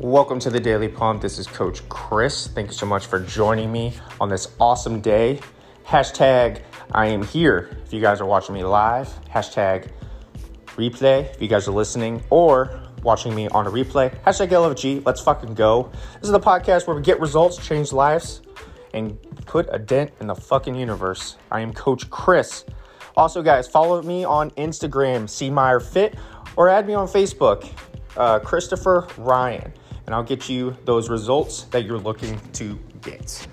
Welcome to the Daily Pump. This is Coach Chris. Thank you so much for joining me on this awesome day. Hashtag I am here if you guys are watching me live. Hashtag replay if you guys are listening or watching me on a replay. Hashtag LFG. Let's fucking go. This is the podcast where we get results, change lives, and put a dent in the fucking universe. I am Coach Chris. Also, guys, follow me on Instagram, C Meyer Fit, or add me on Facebook, uh, Christopher Ryan, and I'll get you those results that you're looking to get.